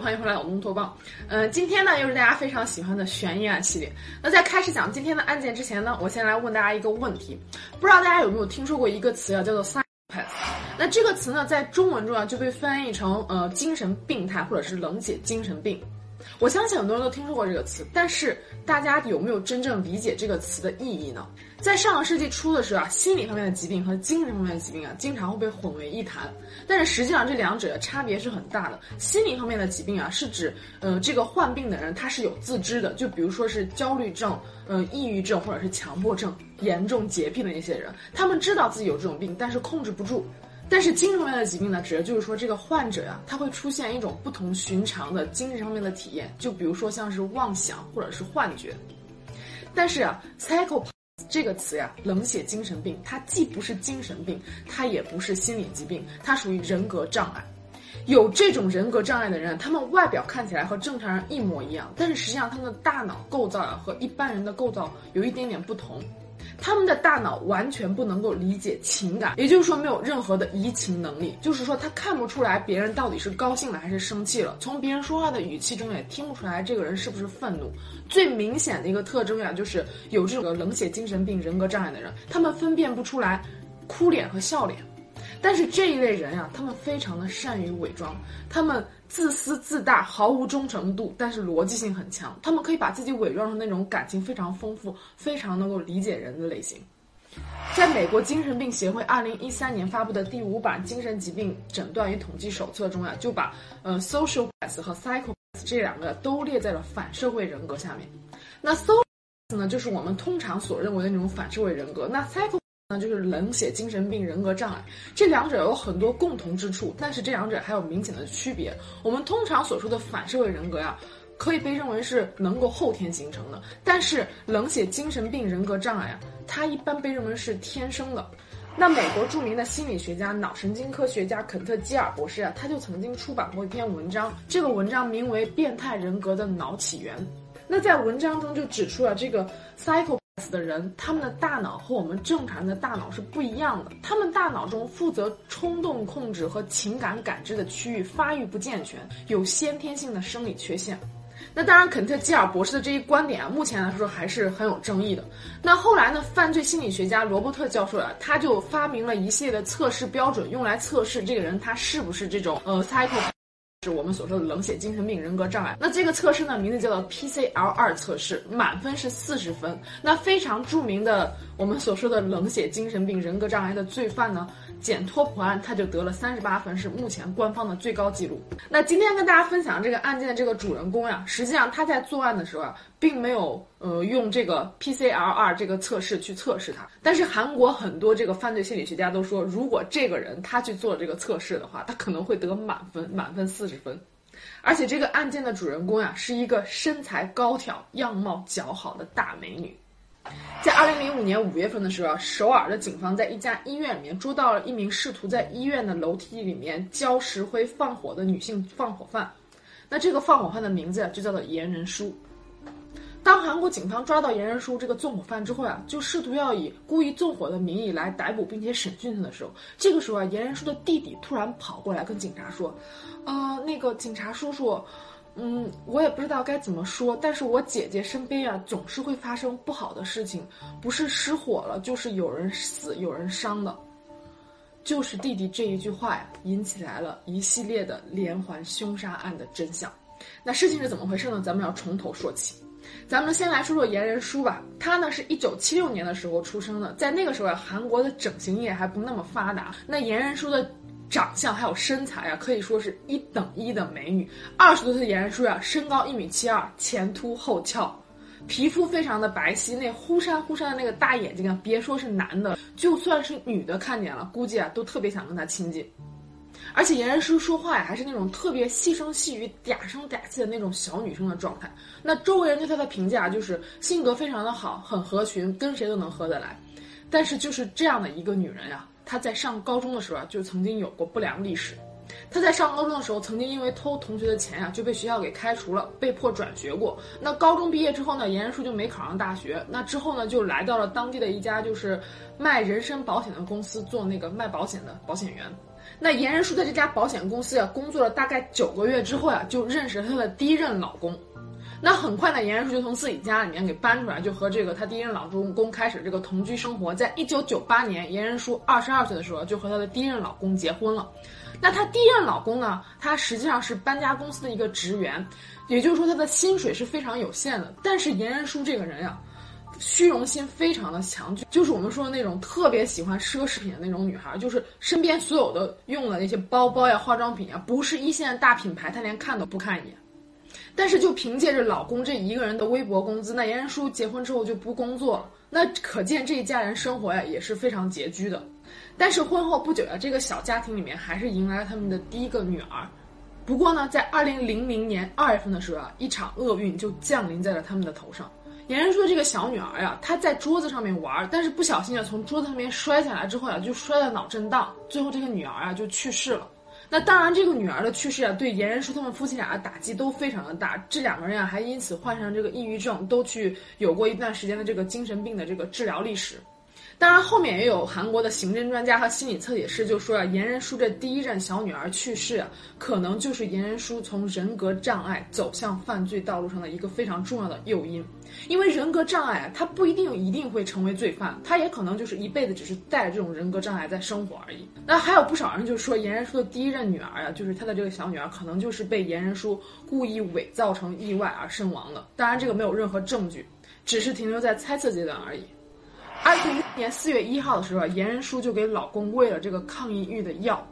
欢迎回来，我公托邦。嗯，今天呢又是大家非常喜欢的悬疑案系列。那在开始讲今天的案件之前呢，我先来问大家一个问题：不知道大家有没有听说过一个词啊，叫做 psychopath？那这个词呢，在中文中啊就被翻译成呃精神病态或者是冷血精神病。我相信很多人都听说过这个词，但是大家有没有真正理解这个词的意义呢？在上个世纪初的时候啊，心理方面的疾病和精神方面的疾病啊，经常会被混为一谈。但是实际上这两者的差别是很大的。心理方面的疾病啊，是指呃这个患病的人他是有自知的，就比如说是焦虑症、呃抑郁症或者是强迫症、严重洁癖的那些人，他们知道自己有这种病，但是控制不住。但是精神方面的疾病呢，指的就是说这个患者呀，他会出现一种不同寻常的精神上面的体验，就比如说像是妄想或者是幻觉。但是啊 psychop 这个词呀，冷血精神病，它既不是精神病，它也不是心理疾病，它属于人格障碍。有这种人格障碍的人，他们外表看起来和正常人一模一样，但是实际上他们的大脑构造呀和一般人的构造有一点点不同。他们的大脑完全不能够理解情感，也就是说没有任何的移情能力，就是说他看不出来别人到底是高兴了还是生气了，从别人说话的语气中也听不出来这个人是不是愤怒。最明显的一个特征呀，就是有这种冷血精神病人格障碍的人，他们分辨不出来哭脸和笑脸。但是这一类人呀，他们非常的善于伪装，他们自私自大，毫无忠诚度，但是逻辑性很强。他们可以把自己伪装成那种感情非常丰富、非常能够理解人的类型。在美国精神病协会二零一三年发布的第五版精神疾病诊断与统计手册中呀，就把呃 sociopath 和 psychos 这两个都列在了反社会人格下面。那 sociopath 呢，就是我们通常所认为的那种反社会人格。那 psycho 那就是冷血精神病人格障碍，这两者有很多共同之处，但是这两者还有明显的区别。我们通常所说的反社会人格呀，可以被认为是能够后天形成的，但是冷血精神病人格障碍啊，它一般被认为是天生的。那美国著名的心理学家、脑神经科学家肯特基尔博士啊，他就曾经出版过一篇文章，这个文章名为《变态人格的脑起源》。那在文章中就指出了这个 psycho。的人，他们的大脑和我们正常人的大脑是不一样的。他们大脑中负责冲动控制和情感感知的区域发育不健全，有先天性的生理缺陷。那当然，肯特基尔博士的这一观点啊，目前来说还是很有争议的。那后来呢，犯罪心理学家罗伯特教授啊，他就发明了一系列的测试标准，用来测试这个人他是不是这种呃 psycho。是我们所说的冷血精神病人格障碍。那这个测试呢，名字叫做 PCL 二测试，满分是四十分。那非常著名的我们所说的冷血精神病人格障碍的罪犯呢，简托普安他就得了三十八分，是目前官方的最高记录。那今天跟大家分享这个案件的这个主人公呀，实际上他在作案的时候啊。并没有呃用这个 PCLR 这个测试去测试他，但是韩国很多这个犯罪心理学家都说，如果这个人他去做这个测试的话，他可能会得满分，满分四十分。而且这个案件的主人公呀，是一个身材高挑、样貌姣好的大美女。在二零零五年五月份的时候，首尔的警方在一家医院里面捉到了一名试图在医院的楼梯里面浇石灰放火的女性放火犯。那这个放火犯的名字就叫做严仁书。当韩国警方抓到严仁书这个纵火犯之后啊，就试图要以故意纵火的名义来逮捕并且审讯他的时候，这个时候啊，严仁书的弟弟突然跑过来跟警察说：“啊，那个警察叔叔，嗯，我也不知道该怎么说，但是我姐姐身边啊总是会发生不好的事情，不是失火了，就是有人死有人伤的。”就是弟弟这一句话呀，引起来了一系列的连环凶杀案的真相。那事情是怎么回事呢？咱们要从头说起。咱们先来说说严仁书吧，他呢是一九七六年的时候出生的，在那个时候啊，韩国的整形业还不那么发达。那严仁书的长相还有身材啊，可以说是一等一的美女。二十多岁的严仁书呀，身高一米七二，前凸后翘，皮肤非常的白皙，那忽闪忽闪的那个大眼睛啊，别说是男的，就算是女的看见了，估计啊都特别想跟他亲近。而且严仁书说话呀，还是那种特别细声细语、嗲声嗲气的那种小女生的状态。那周围人对她的评价就是性格非常的好，很合群，跟谁都能合得来。但是就是这样的一个女人呀，她在上高中的时候啊，就曾经有过不良历史。她在上高中的时候，曾经因为偷同学的钱呀，就被学校给开除了，被迫转学过。那高中毕业之后呢，严仁书就没考上大学。那之后呢，就来到了当地的一家就是卖人身保险的公司做那个卖保险的保险员。那严仁淑在这家保险公司呀工作了大概九个月之后呀，就认识了她的第一任老公。那很快呢，严仁淑就从自己家里面给搬出来，就和这个她第一任老公公开始这个同居生活。在一九九八年，严仁淑二十二岁的时候，就和她的第一任老公结婚了。那她第一任老公呢，他实际上是搬家公司的一个职员，也就是说他的薪水是非常有限的。但是严仁淑这个人呀。虚荣心非常的强，就就是我们说的那种特别喜欢奢侈品的那种女孩，就是身边所有的用的那些包包呀、化妆品呀，不是一线的大品牌，她连看都不看一眼。但是就凭借着老公这一个人的微薄工资，那严仁淑结婚之后就不工作了，那可见这一家人生活呀也是非常拮据的。但是婚后不久呀，这个小家庭里面还是迎来了他们的第一个女儿。不过呢，在二零零零年二月份的时候啊，一场厄运就降临在了他们的头上。颜仁淑的这个小女儿呀，她在桌子上面玩，但是不小心啊，从桌子上面摔下来之后呀，就摔了脑震荡，最后这个女儿啊就去世了。那当然，这个女儿的去世啊，对严仁叔他们夫妻俩的打击都非常的大，这两个人啊还因此患上这个抑郁症，都去有过一段时间的这个精神病的这个治疗历史。当然，后面也有韩国的刑侦专家和心理测写师就说啊，严仁淑这第一任小女儿去世啊，可能就是严仁淑从人格障碍走向犯罪道路上的一个非常重要的诱因。因为人格障碍啊，他不一定一定会成为罪犯，他也可能就是一辈子只是带着这种人格障碍在生活而已。那还有不少人就说，严仁淑的第一任女儿啊，就是他的这个小女儿，可能就是被严仁淑故意伪造成意外而身亡的。当然，这个没有任何证据，只是停留在猜测阶段而已。二零零一年四月一号的时候，严仁淑就给老公喂了这个抗抑郁的药，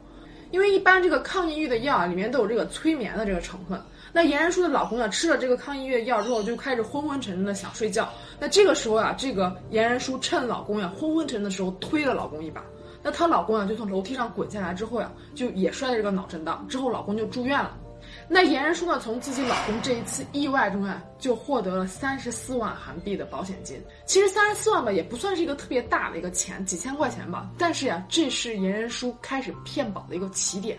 因为一般这个抗抑郁的药啊，里面都有这个催眠的这个成分。那严仁淑的老公呢，吃了这个抗抑郁的药之后，就开始昏昏沉沉的想睡觉。那这个时候啊，这个严仁淑趁老公呀昏昏沉的时候推了老公一把，那她老公啊就从楼梯上滚下来之后呀，就也摔了这个脑震荡，之后老公就住院了。那严仁淑呢，从自己老公这一次意外中啊，就获得了三十四万韩币的保险金。其实三十四万吧，也不算是一个特别大的一个钱，几千块钱吧。但是呀，这是严仁淑开始骗保的一个起点。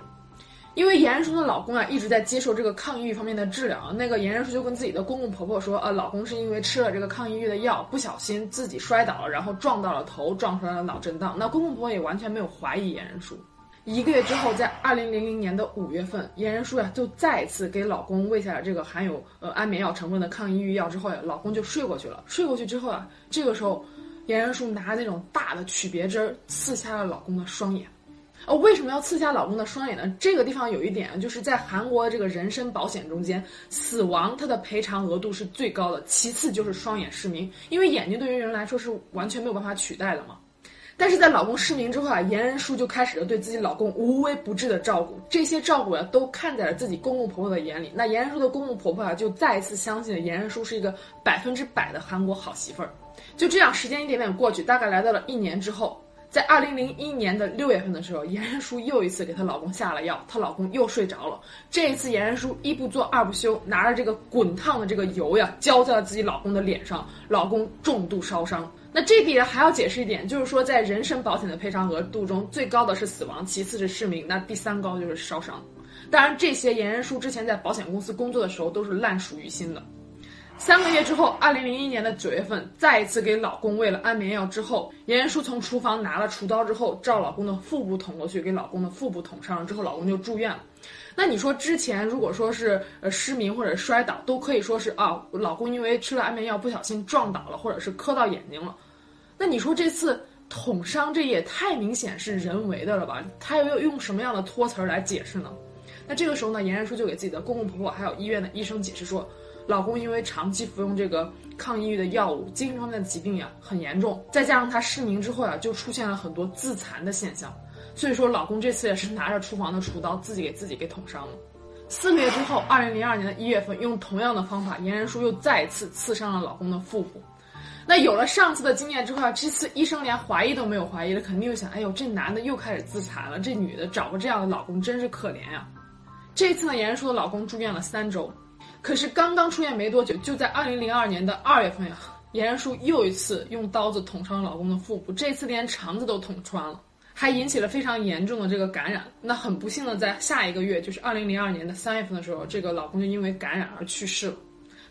因为严仁淑的老公啊，一直在接受这个抗抑郁方面的治疗。那个严仁淑就跟自己的公公婆婆说，呃，老公是因为吃了这个抗抑郁的药，不小心自己摔倒了，然后撞到了头，撞出来了脑震荡。那公公婆婆也完全没有怀疑严仁淑。一个月之后，在二零零零年的五月份，严仁淑呀就再一次给老公喂下了这个含有呃安眠药成分的抗抑郁药之后呀，老公就睡过去了。睡过去之后啊，这个时候，严仁淑拿那种大的曲别针刺瞎了老公的双眼。哦，为什么要刺瞎老公的双眼呢？这个地方有一点，就是在韩国的这个人身保险中间，死亡它的赔偿额度是最高的，其次就是双眼失明，因为眼睛对于人来说是完全没有办法取代的嘛。但是在老公失明之后啊，严仁淑就开始了对自己老公无微不至的照顾，这些照顾呀都看在了自己公公婆婆的眼里。那严仁淑的公公婆婆啊，就再一次相信了严仁淑是一个百分之百的韩国好媳妇儿。就这样，时间一点点过去，大概来到了一年之后，在二零零一年的六月份的时候，严仁淑又一次给她老公下了药，她老公又睡着了。这一次，严仁淑一不做二不休，拿着这个滚烫的这个油呀，浇在了自己老公的脸上，老公重度烧伤。那这里还要解释一点，就是说在人身保险的赔偿额度中，最高的是死亡，其次是失明，那第三高就是烧伤。当然，这些严仁淑之前在保险公司工作的时候都是烂熟于心的。三个月之后，二零零一年的九月份，再一次给老公喂了安眠药之后，严仁淑从厨房拿了厨刀之后，照老公的腹部捅过去，给老公的腹部捅伤了之后，老公就住院了。那你说之前如果说是呃失明或者摔倒，都可以说是啊，老公因为吃了安眠药不小心撞倒了，或者是磕到眼睛了。那你说这次捅伤这也太明显是人为的了吧？他又要用什么样的托词儿来解释呢？那这个时候呢，严仁淑就给自己的公公婆婆还有医院的医生解释说，老公因为长期服用这个抗抑郁的药物，精神方面的疾病呀很严重，再加上他失明之后呀，就出现了很多自残的现象，所以说老公这次也是拿着厨房的厨刀自己给自己给捅伤了。四个月之后，二零零二年的一月份，用同样的方法，严仁淑又再次刺伤了老公的腹部。那有了上次的经验之后啊，这次医生连怀疑都没有怀疑了，肯定又想，哎呦，这男的又开始自残了，这女的找个这样的老公真是可怜呀。这次呢，严仁淑的老公住院了三周，可是刚刚出院没多久，就在二零零二年的二月份呀，严仁淑又一次用刀子捅伤老公的腹部，这次连肠子都捅穿了，还引起了非常严重的这个感染。那很不幸的，在下一个月，就是二零零二年的三月份的时候，这个老公就因为感染而去世了。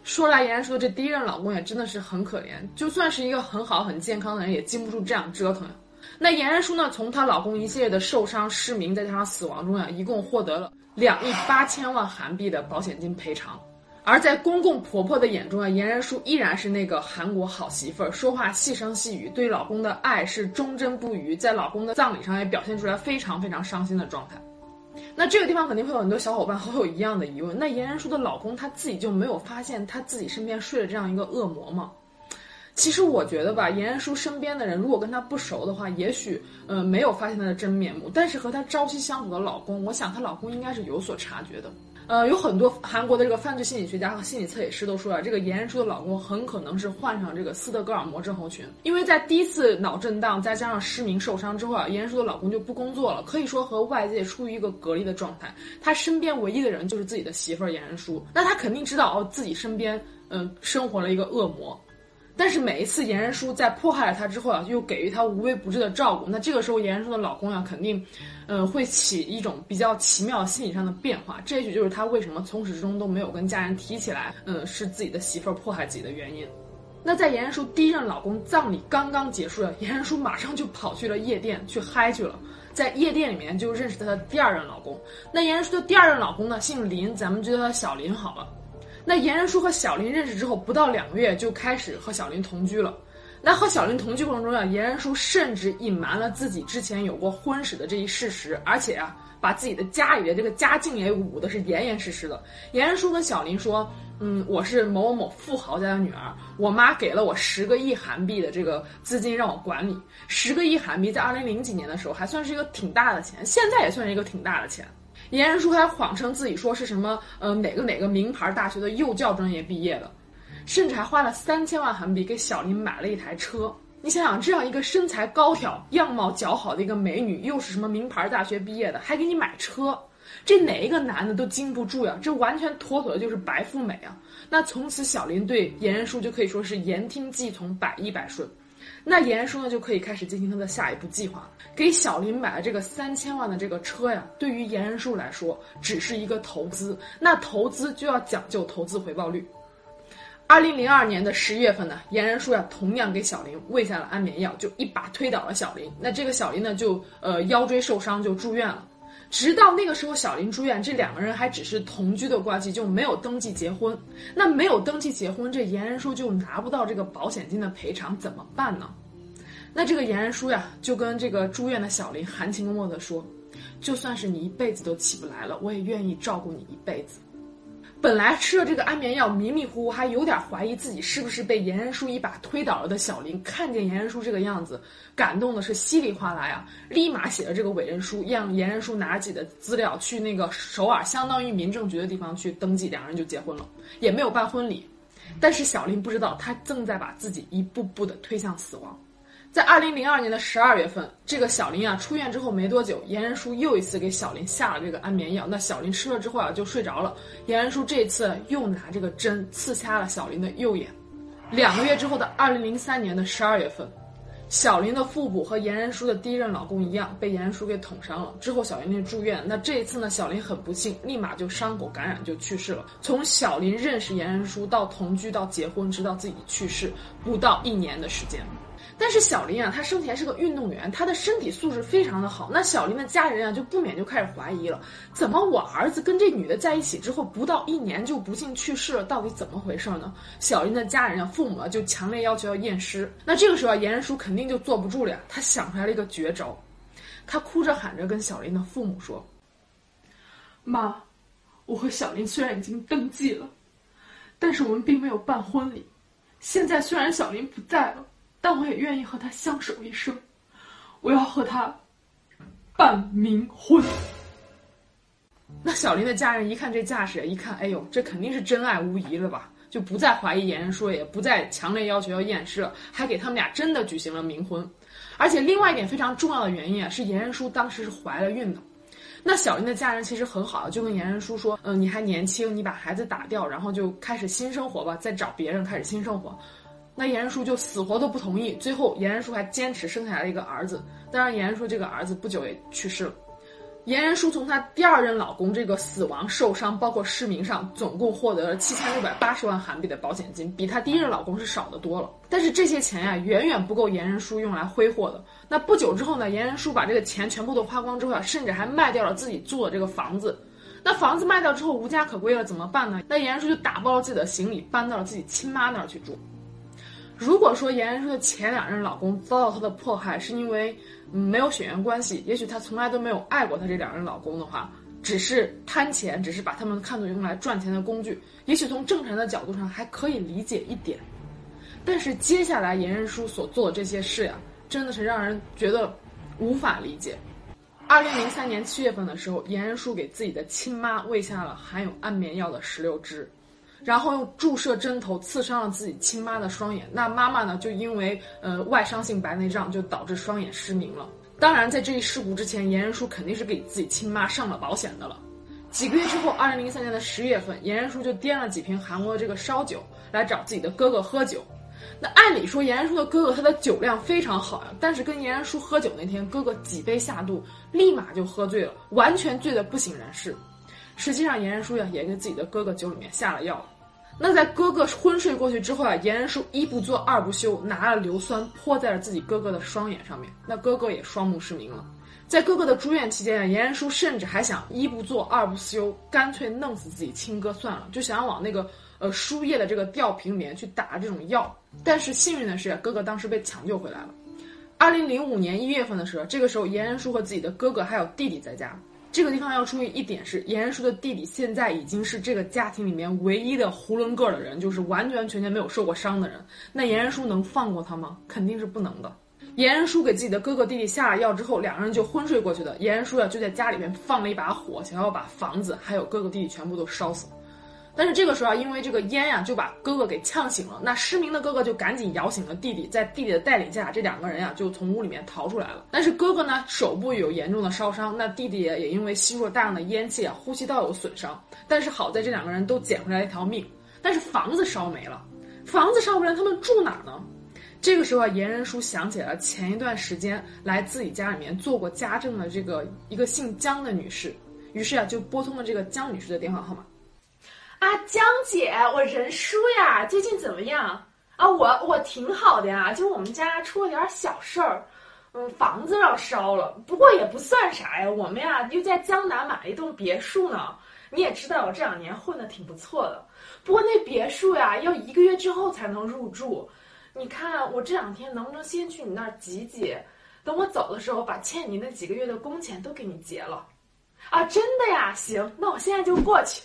说来，严仁淑这第一任老公也真的是很可怜，就算是一个很好很健康的人，也经不住这样折腾呀。那严仁淑呢，从她老公一系列的受伤、失明，再加上死亡中呀，一共获得了两亿八千万韩币的保险金赔偿。而在公公婆婆的眼中啊，严仁淑依然是那个韩国好媳妇儿，说话细声细语，对老公的爱是忠贞不渝，在老公的葬礼上也表现出来非常非常伤心的状态。那这个地方肯定会有很多小伙伴和我有一样的疑问：那严仁淑的老公他自己就没有发现他自己身边睡了这样一个恶魔吗？其实我觉得吧，严仁淑身边的人如果跟她不熟的话，也许呃没有发现她的真面目，但是和她朝夕相处的老公，我想她老公应该是有所察觉的。呃，有很多韩国的这个犯罪心理学家和心理测写师都说啊，这个严仁淑的老公很可能是患上这个斯德哥尔摩症候群，因为在第一次脑震荡再加上失明受伤之后啊，严仁淑的老公就不工作了，可以说和外界处于一个隔离的状态。他身边唯一的人就是自己的媳妇儿严仁淑，那他肯定知道哦，自己身边嗯生活了一个恶魔。但是每一次严仁淑在迫害了他之后啊，又给予他无微不至的照顾，那这个时候严仁淑的老公呀，肯定，呃，会起一种比较奇妙心理上的变化。这也许就是他为什么从始至终都没有跟家人提起来，嗯，是自己的媳妇儿迫害自己的原因。那在严仁淑第一任老公葬礼刚刚结束了，严仁淑马上就跑去了夜店去嗨去了，在夜店里面就认识她的第二任老公。那严仁淑的第二任老公呢，姓林，咱们就叫他小林好了。那严仁淑和小林认识之后，不到两个月就开始和小林同居了。那和小林同居过程中啊，严仁淑甚至隐瞒了自己之前有过婚史的这一事实，而且啊，把自己的家里的这个家境也捂的是严严实实的。严仁淑跟小林说：“嗯，我是某某某富豪家的女儿，我妈给了我十个亿韩币的这个资金让我管理。十个亿韩币在二零零几年的时候还算是一个挺大的钱，现在也算是一个挺大的钱。”严仁淑还谎称自己说是什么呃哪个哪个名牌大学的幼教专业毕业的，甚至还花了三千万韩币给小林买了一台车。你想想，这样一个身材高挑、样貌姣好的一个美女，又是什么名牌大学毕业的，还给你买车，这哪一个男的都经不住呀？这完全妥妥的就是白富美啊！那从此小林对严仁淑就可以说是言听计从，百依百顺。那严仁淑呢，就可以开始进行他的下一步计划。给小林买了这个三千万的这个车呀，对于严仁淑来说，只是一个投资。那投资就要讲究投资回报率。二零零二年的十一月份呢，严仁淑呀，同样给小林喂下了安眠药，就一把推倒了小林。那这个小林呢，就呃腰椎受伤，就住院了。直到那个时候，小林住院，这两个人还只是同居的关系，就没有登记结婚。那没有登记结婚，这严仁书就拿不到这个保险金的赔偿，怎么办呢？那这个严仁书呀，就跟这个住院的小林含情脉脉地说：“就算是你一辈子都起不来了，我也愿意照顾你一辈子。”本来吃了这个安眠药，迷迷糊糊，还有点怀疑自己是不是被严仁淑一把推倒了的小林，看见严仁淑这个样子，感动的是稀里哗啦呀，立马写了这个委任书，让严仁淑拿自己的资料去那个首尔，相当于民政局的地方去登记，两人就结婚了，也没有办婚礼。但是小林不知道，他正在把自己一步步的推向死亡。在二零零二年的十二月份，这个小林啊出院之后没多久，严仁淑又一次给小林下了这个安眠药。那小林吃了之后啊就睡着了。严仁淑这次又拿这个针刺瞎了小林的右眼。两个月之后的二零零三年的十二月份，小林的腹部和严仁淑的第一任老公一样，被严仁淑给捅伤了。之后小林就住院。那这一次呢，小林很不幸，立马就伤口感染就去世了。从小林认识严仁淑到同居到结婚，直到自己去世，不到一年的时间。但是小林啊，他生前是个运动员，他的身体素质非常的好。那小林的家人啊，就不免就开始怀疑了：怎么我儿子跟这女的在一起之后，不到一年就不幸去世了？到底怎么回事呢？小林的家人啊，父母啊，就强烈要求要验尸。那这个时候啊，严仁叔肯定就坐不住了呀，他想出来了一个绝招，他哭着喊着跟小林的父母说：“妈，我和小林虽然已经登记了，但是我们并没有办婚礼。现在虽然小林不在了。”但我也愿意和他相守一生，我要和他办冥婚。那小林的家人一看这架势，一看，哎呦，这肯定是真爱无疑了吧？就不再怀疑严仁淑，也不再强烈要求要验尸了，还给他们俩真的举行了冥婚。而且另外一点非常重要的原因啊，是严仁淑当时是怀了孕的。那小林的家人其实很好，就跟严仁淑说，嗯，你还年轻，你把孩子打掉，然后就开始新生活吧，再找别人开始新生活。那严仁淑就死活都不同意，最后严仁淑还坚持生下来了一个儿子。当然，严仁淑这个儿子不久也去世了。严仁淑从她第二任老公这个死亡、受伤，包括失明上，总共获得了七千六百八十万韩币的保险金，比她第一任老公是少的多了。但是这些钱呀，远远不够严仁淑用来挥霍的。那不久之后呢，严仁淑把这个钱全部都花光之后啊，甚至还卖掉了自己住的这个房子。那房子卖掉之后无家可归了，怎么办呢？那严仁淑就打包了自己的行李，搬到了自己亲妈那儿去住。如果说严仁淑的前两任老公遭到她的迫害，是因为没有血缘关系，也许她从来都没有爱过她这两任老公的话，只是贪钱，只是把他们看作用来赚钱的工具，也许从正常的角度上还可以理解一点。但是接下来严仁淑所做的这些事呀，真的是让人觉得无法理解。二零零三年七月份的时候，严仁淑给自己的亲妈喂下了含有安眠药的石榴汁。然后用注射针头刺伤了自己亲妈的双眼，那妈妈呢就因为呃外伤性白内障就导致双眼失明了。当然，在这一事故之前，严仁淑肯定是给自己亲妈上了保险的了。几个月之后，二零零三年的十月份，严仁淑就掂了几瓶韩国的这个烧酒来找自己的哥哥喝酒。那按理说，严仁淑的哥哥他的酒量非常好呀，但是跟严仁淑喝酒那天，哥哥几杯下肚，立马就喝醉了，完全醉得不省人事。实际上，严仁淑呀也给自己的哥哥酒里面下了药。那在哥哥昏睡过去之后啊，严仁淑一不做二不休，拿了硫酸泼在了自己哥哥的双眼上面，那哥哥也双目失明了。在哥哥的住院期间啊，严仁淑甚至还想一不做二不休，干脆弄死自己亲哥算了，就想要往那个呃输液的这个吊瓶里面去打这种药。但是幸运的是，哥哥当时被抢救回来了。二零零五年一月份的时候，这个时候严仁淑和自己的哥哥还有弟弟在家。这个地方要注意一点是，严仁淑的弟弟现在已经是这个家庭里面唯一的囫囵个的人，就是完完全全没有受过伤的人。那严仁淑能放过他吗？肯定是不能的。严仁淑给自己的哥哥弟弟下了药之后，两个人就昏睡过去的。严仁淑呀就在家里面放了一把火，想要把房子还有哥哥弟弟全部都烧死。但是这个时候啊，因为这个烟呀，就把哥哥给呛醒了。那失明的哥哥就赶紧摇醒了弟弟，在弟弟的带领下，这两个人呀就从屋里面逃出来了。但是哥哥呢，手部有严重的烧伤，那弟弟也因为吸入了大量的烟气啊，呼吸道有损伤。但是好在这两个人都捡回来一条命。但是房子烧没了，房子烧没了，他们住哪呢？这个时候啊，严仁淑想起了前一段时间来自己家里面做过家政的这个一个姓江的女士，于是啊就拨通了这个江女士的电话号码。啊，江姐，我仁叔呀，最近怎么样？啊，我我挺好的呀，就我们家出了点小事儿，嗯，房子要烧了，不过也不算啥呀，我们呀又在江南买了一栋别墅呢。你也知道，我这两年混的挺不错的，不过那别墅呀要一个月之后才能入住，你看我这两天能不能先去你那儿挤挤，等我走的时候把欠你那几个月的工钱都给你结了。啊，真的呀，行，那我现在就过去。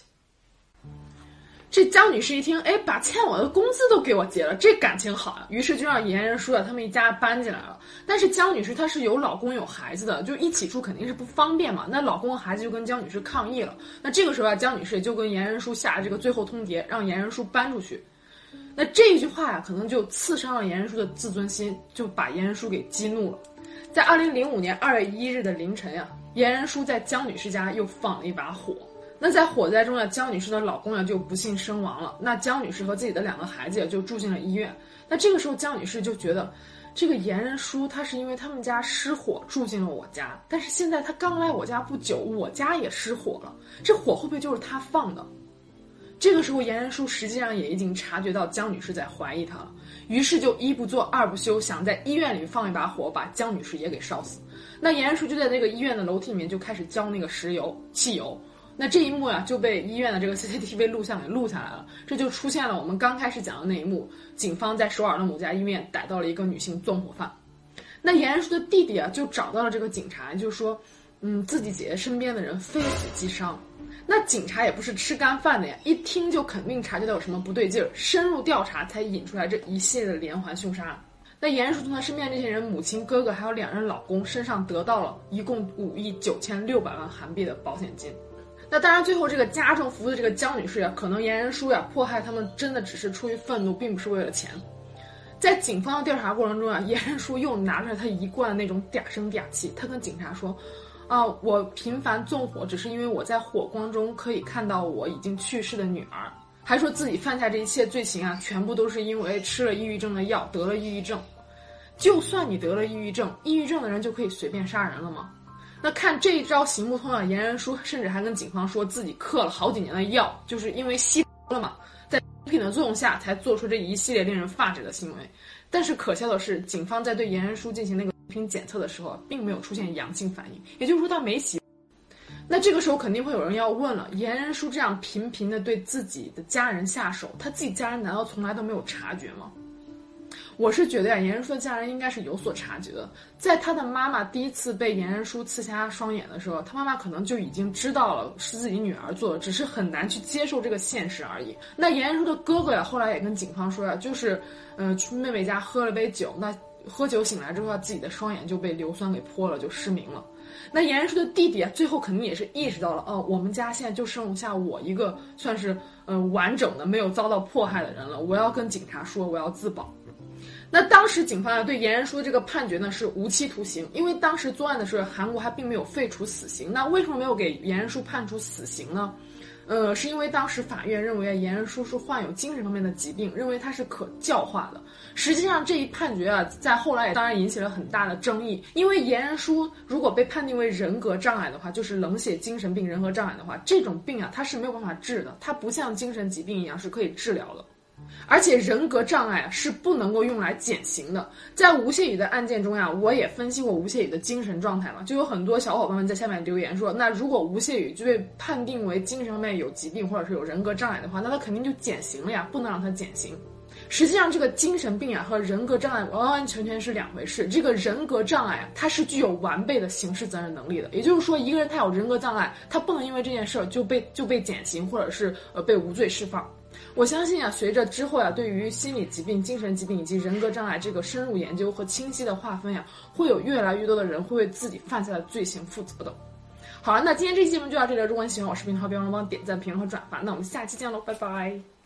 这江女士一听，哎，把欠我的工资都给我结了，这感情好啊！于是就让严仁淑啊他们一家搬进来了。但是江女士她是有老公有孩子的，就一起住肯定是不方便嘛。那老公和孩子就跟江女士抗议了。那这个时候啊，江女士就跟严仁淑下了这个最后通牒，让严仁淑搬出去。那这一句话呀，可能就刺伤了严仁淑的自尊心，就把严仁淑给激怒了。在二零零五年二月一日的凌晨呀，严仁淑在江女士家又放了一把火。那在火灾中呢，江女士的老公呢就不幸身亡了。那江女士和自己的两个孩子也就住进了医院。那这个时候，江女士就觉得，这个严仁淑她是因为他们家失火住进了我家，但是现在她刚来我家不久，我家也失火了，这火会不会就是她放的？这个时候，严仁淑实际上也已经察觉到江女士在怀疑他了，于是就一不做二不休，想在医院里放一把火，把江女士也给烧死。那严仁淑就在那个医院的楼梯里面就开始浇那个石油、汽油。那这一幕呀，就被医院的这个 CCTV 录像给录下来了。这就出现了我们刚开始讲的那一幕：警方在首尔的某家医院逮到了一个女性纵火犯。那严仁淑的弟弟啊，就找到了这个警察，就说：“嗯，自己姐姐身边的人非死即伤。”那警察也不是吃干饭的呀，一听就肯定察觉到有什么不对劲儿，深入调查才引出来这一系列的连环凶杀。那严仁淑从她身边这些人母亲、哥哥还有两任老公身上得到了一共五亿九千六百万韩币的保险金。那当然，最后这个家政服务的这个江女士呀，可能严仁淑呀迫害他们，真的只是出于愤怒，并不是为了钱。在警方的调查过程中啊，严仁淑又拿出来他一贯的那种嗲声嗲气，他跟警察说：“啊，我频繁纵火，只是因为我在火光中可以看到我已经去世的女儿。”还说自己犯下这一切罪行啊，全部都是因为吃了抑郁症的药，得了抑郁症。就算你得了抑郁症，抑郁症的人就可以随便杀人了吗？那看这一招行不通啊，严仁书甚至还跟警方说自己嗑了好几年的药，就是因为吸毒了嘛，在毒品的作用下才做出这一系列令人发指的行为。但是可笑的是，警方在对严仁书进行那个毒品检测的时候，并没有出现阳性反应，也就是说他没吸。那这个时候肯定会有人要问了：严仁书这样频频的对自己的家人下手，他自己家人难道从来都没有察觉吗？我是觉得呀，严仁书的家人应该是有所察觉的。在他的妈妈第一次被严仁书刺瞎双眼的时候，他妈妈可能就已经知道了是自己女儿做的，只是很难去接受这个现实而已。那严仁书的哥哥呀，后来也跟警方说呀，就是，呃，去妹妹家喝了杯酒，那喝酒醒来之后，自己的双眼就被硫酸给泼了，就失明了。那严仁书的弟弟啊，最后肯定也是意识到了，哦，我们家现在就剩下我一个算是，呃，完整的没有遭到迫害的人了，我要跟警察说，我要自保。那当时警方啊对严仁书的这个判决呢是无期徒刑，因为当时作案的时候韩国还并没有废除死刑。那为什么没有给严仁书判处死刑呢？呃，是因为当时法院认为啊严仁书是患有精神方面的疾病，认为他是可教化的。实际上这一判决啊在后来也当然引起了很大的争议，因为严仁书如果被判定为人格障碍的话，就是冷血精神病人格障碍的话，这种病啊它是没有办法治的，它不像精神疾病一样是可以治疗的。而且人格障碍啊是不能够用来减刑的。在吴谢宇的案件中呀，我也分析过吴谢宇的精神状态嘛，就有很多小伙伴们在下面留言说，那如果吴谢宇就被判定为精神方面有疾病或者是有人格障碍的话，那他肯定就减刑了呀，不能让他减刑。实际上，这个精神病啊和人格障碍完完全全是两回事。这个人格障碍啊，它是具有完备的刑事责任能力的。也就是说，一个人他有人格障碍，他不能因为这件事儿就被就被减刑，或者是呃被无罪释放。我相信啊，随着之后呀，对于心理疾病、精神疾病以及人格障碍这个深入研究和清晰的划分呀，会有越来越多的人会为自己犯下的罪行负责的。好了，那今天这期节目就到这里了。如果你喜欢我视频的话，别忘了帮点赞、评论和转发。那我们下期见喽，拜拜。